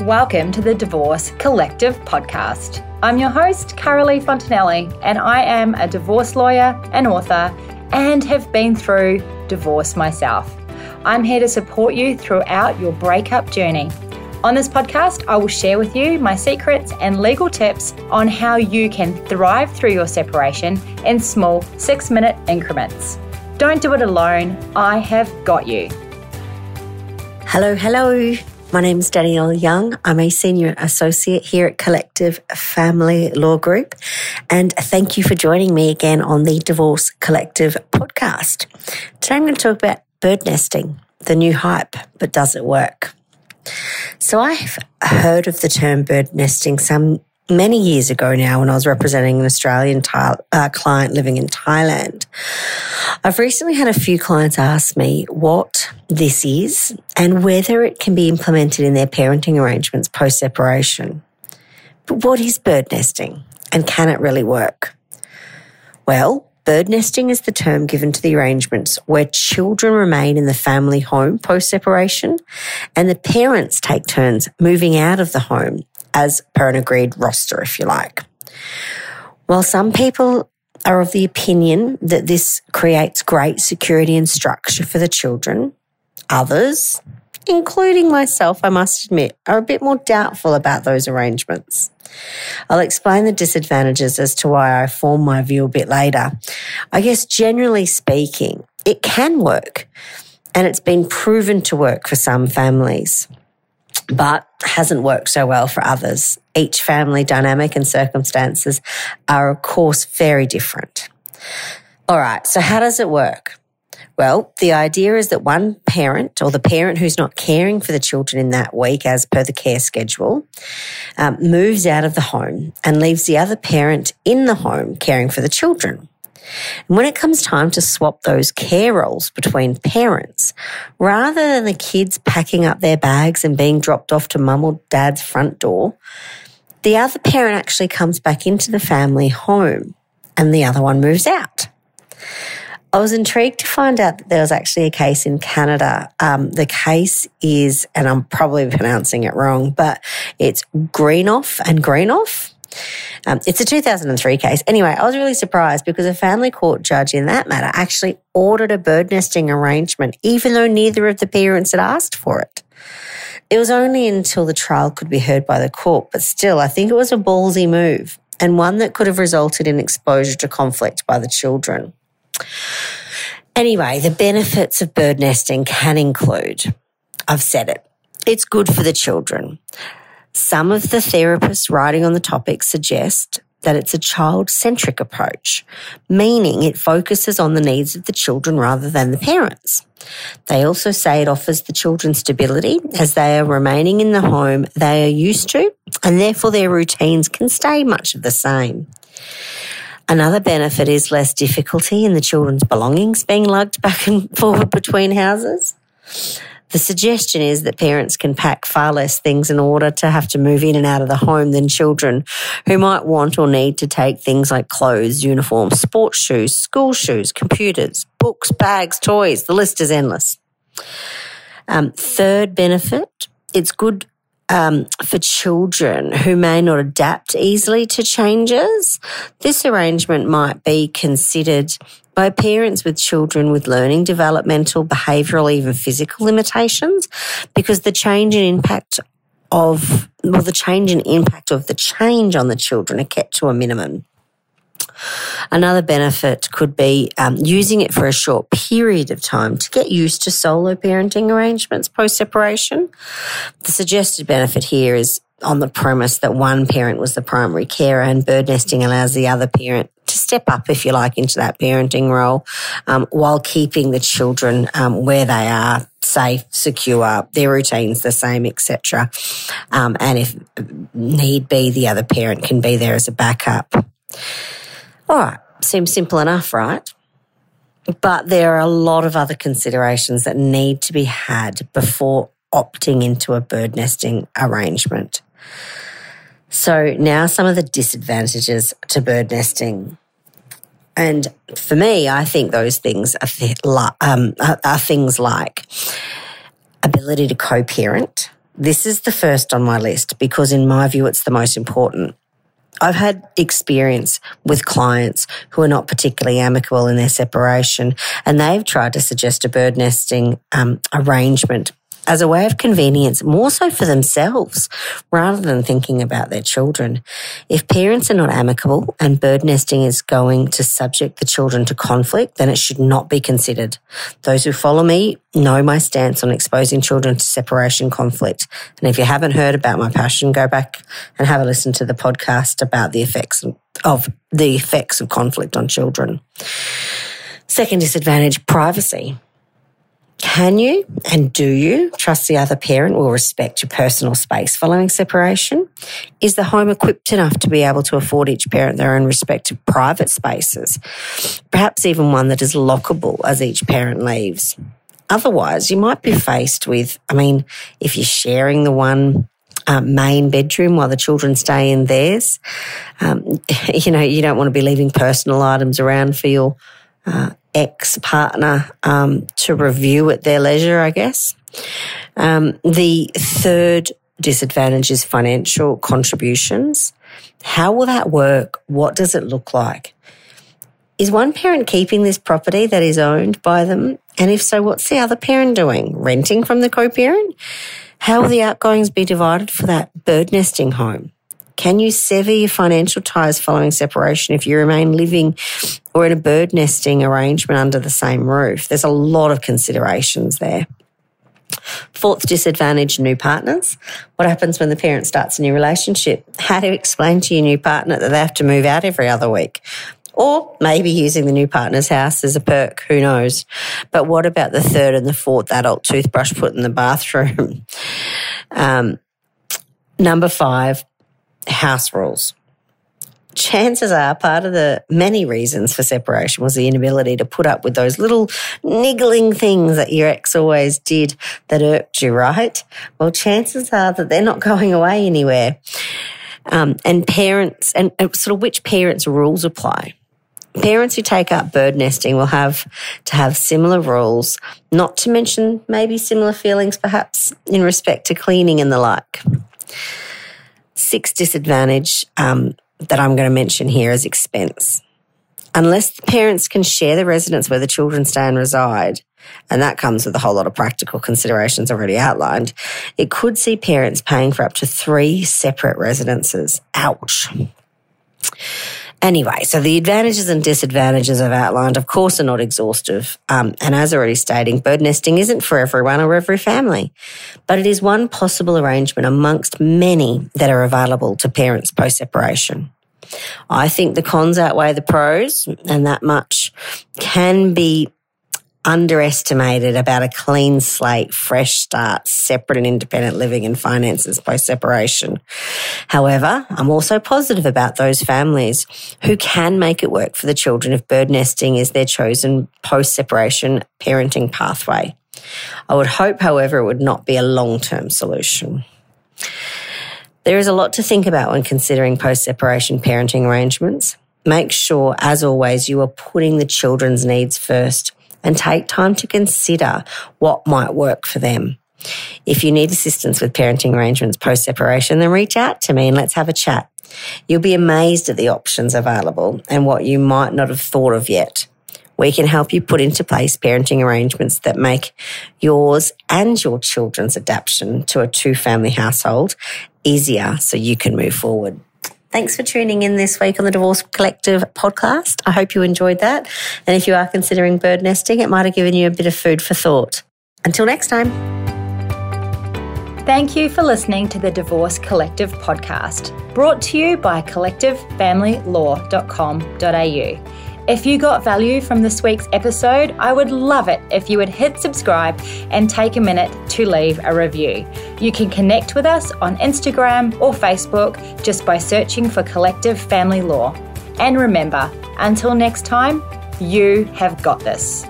Welcome to the Divorce Collective podcast. I'm your host, Carolee Fontanelli, and I am a divorce lawyer and author and have been through divorce myself. I'm here to support you throughout your breakup journey. On this podcast, I will share with you my secrets and legal tips on how you can thrive through your separation in small six minute increments. Don't do it alone, I have got you. Hello, hello. My name is Dannielle Young. I'm a senior associate here at Collective Family Law Group. And thank you for joining me again on the Divorce Collective podcast. Today I'm going to talk about bird nesting, the new hype, but does it work? So I've heard of the term bird nesting some many years ago now when I was representing an Australian uh, client living in Thailand. I've recently had a few clients ask me what this is and whether it can be implemented in their parenting arrangements post separation. But what is bird nesting and can it really work? Well, bird nesting is the term given to the arrangements where children remain in the family home post separation and the parents take turns moving out of the home as per an agreed roster, if you like. While some people are of the opinion that this creates great security and structure for the children, others, including myself, I must admit, are a bit more doubtful about those arrangements. I'll explain the disadvantages as to why I form my view a bit later. I guess generally speaking, it can work and it's been proven to work for some families but hasn't worked so well for others. Each family dynamic and circumstances are, of course, very different. All right, so how does it work? Well, the idea is that one parent or the parent who's not caring for the children in that week as per the care schedule um, moves out of the home and leaves the other parent in the home caring for the children. And when it comes time to swap those care roles between parents, rather than the kids packing up their bags and being dropped off to mum or dad's front door, the other parent actually comes back into the family home and the other one moves out. I was intrigued to find out that there was actually a case in Canada. Um, the case is, and I'm probably pronouncing it wrong, but it's Greenough and Greenough. Um, it's a 2003 case. Anyway, I was really surprised because a family court judge in that matter actually ordered a bird nesting arrangement, even though neither of the parents had asked for it. It was only until the trial could be heard by the court, but still, I think it was a ballsy move and one that could have resulted in exposure to conflict by the children. Anyway, the benefits of bird nesting can include, I've said it, it's good for the children. Some of the therapists writing on the topic suggest that it's a child centric approach, meaning it focuses on the needs of the children rather than the parents. They also say it offers the children stability as they are remaining in the home they are used to, and therefore their routines can stay much of the same. Another benefit is less difficulty in the children's belongings being lugged back and forward between houses. The suggestion is that parents can pack far less things in order to have to move in and out of the home than children who might want or need to take things like clothes, uniforms, sports shoes, school shoes, computers, books, bags, toys. The list is endless. Um, third benefit, it's good um, for children who may not adapt easily to changes. This arrangement might be considered by parents with children with learning, developmental, behavioural, even physical limitations, because the change in impact of, well, the change in impact of the change on the children are kept to a minimum. Another benefit could be um, using it for a short period of time to get used to solo parenting arrangements post separation. The suggested benefit here is on the premise that one parent was the primary carer and bird nesting allows the other parent to step up, if you like, into that parenting role um, while keeping the children um, where they are safe, secure, their routines the same, etc. Um, and if need be, the other parent can be there as a backup. All right, seems simple enough, right? But there are a lot of other considerations that need to be had before opting into a bird nesting arrangement. So now some of the disadvantages to bird nesting. And for me, I think those things are, th- um, are, things like ability to co-parent This is the first on my list because, in my view, it's the most important. I've had experience with clients who are not particularly amicable in their separation, and they've tried to suggest a bird nesting um, arrangement as a way of convenience, more so for themselves rather than thinking about their children. If parents are not amicable and bird nesting is going to subject the children to conflict, then it should not be considered. Those who follow me know my stance on exposing children to separation conflict. And if you haven't heard about my passion, go back and have a listen to the podcast about the effects of the effects of conflict on children. Second disadvantage, privacy. Can you and do you trust the other parent will respect your personal space following separation? Is the home equipped enough to be able to afford each parent their own respective private spaces? Perhaps even one that is lockable as each parent leaves. Otherwise, you might be faced with, I mean, if you're sharing the one uh, main bedroom while the children stay in theirs, um, you know, you don't want to be leaving personal items around for your uh, ex partner um, to review at their leisure, I guess. Um, the third disadvantage is financial contributions. How will that work? What does it look like? Is one parent keeping this property that is owned by them? And if so, what's the other parent doing? Renting from the co parent? How will the outgoings be divided for that bird nesting home? Can you sever your financial ties following separation if you remain living or in a bird nesting arrangement under the same roof? There's a lot of considerations there. Fourth disadvantage, new partners. What happens when the parent starts a new relationship? How to explain to your new partner that they have to move out every other week? Or maybe using the new partner's house as a perk, who knows? But what about the third and the fourth adult toothbrush put in the bathroom? Um, number five, house rules. Chances are part of the many reasons for separation was the inability to put up with those little niggling things that your ex always did that irked you, right? Well, chances are that they're not going away anywhere. Um, and parents, and sort of which parents' rules apply. Parents who take up bird nesting will have to have similar rules, not to mention maybe similar feelings, perhaps in respect to cleaning and the like. Sixth disadvantage um, that I'm going to mention here is expense. Unless the parents can share the residence where the children stay and reside, and that comes with a whole lot of practical considerations already outlined, it could see parents paying for up to three separate residences. Ouch. Anyway, so the advantages and disadvantages I've outlined, of course, are not exhaustive. Um, and as already stating, bird nesting isn't for everyone or every family, but it is one possible arrangement amongst many that are available to parents post separation. I think the cons outweigh the pros, and that much can be underestimated about a clean slate, fresh start, separate and independent living and finances post separation. However, I'm also positive about those families who can make it work for the children if bird nesting is their chosen post separation parenting pathway. I would hope, however, it would not be a long term solution. There is a lot to think about when considering post separation parenting arrangements. Make sure, as always, you are putting the children's needs first and take time to consider what might work for them. If you need assistance with parenting arrangements post separation, then reach out to me and let's have a chat. You'll be amazed at the options available and what you might not have thought of yet. We can help you put into place parenting arrangements that make yours and your children's adaptation to a two family household easier so you can move forward. Thanks for tuning in this week on the Divorce Collective podcast. I hope you enjoyed that. And if you are considering bird nesting, it might have given you a bit of food for thought. Until next time. Thank you for listening to the Divorce Collective podcast, brought to you by collectivefamilylaw.com.au. If you got value from this week's episode, I would love it if you would hit subscribe and take a minute to leave a review. You can connect with us on Instagram or Facebook just by searching for Collective Family Law. And remember, until next time, you have got this.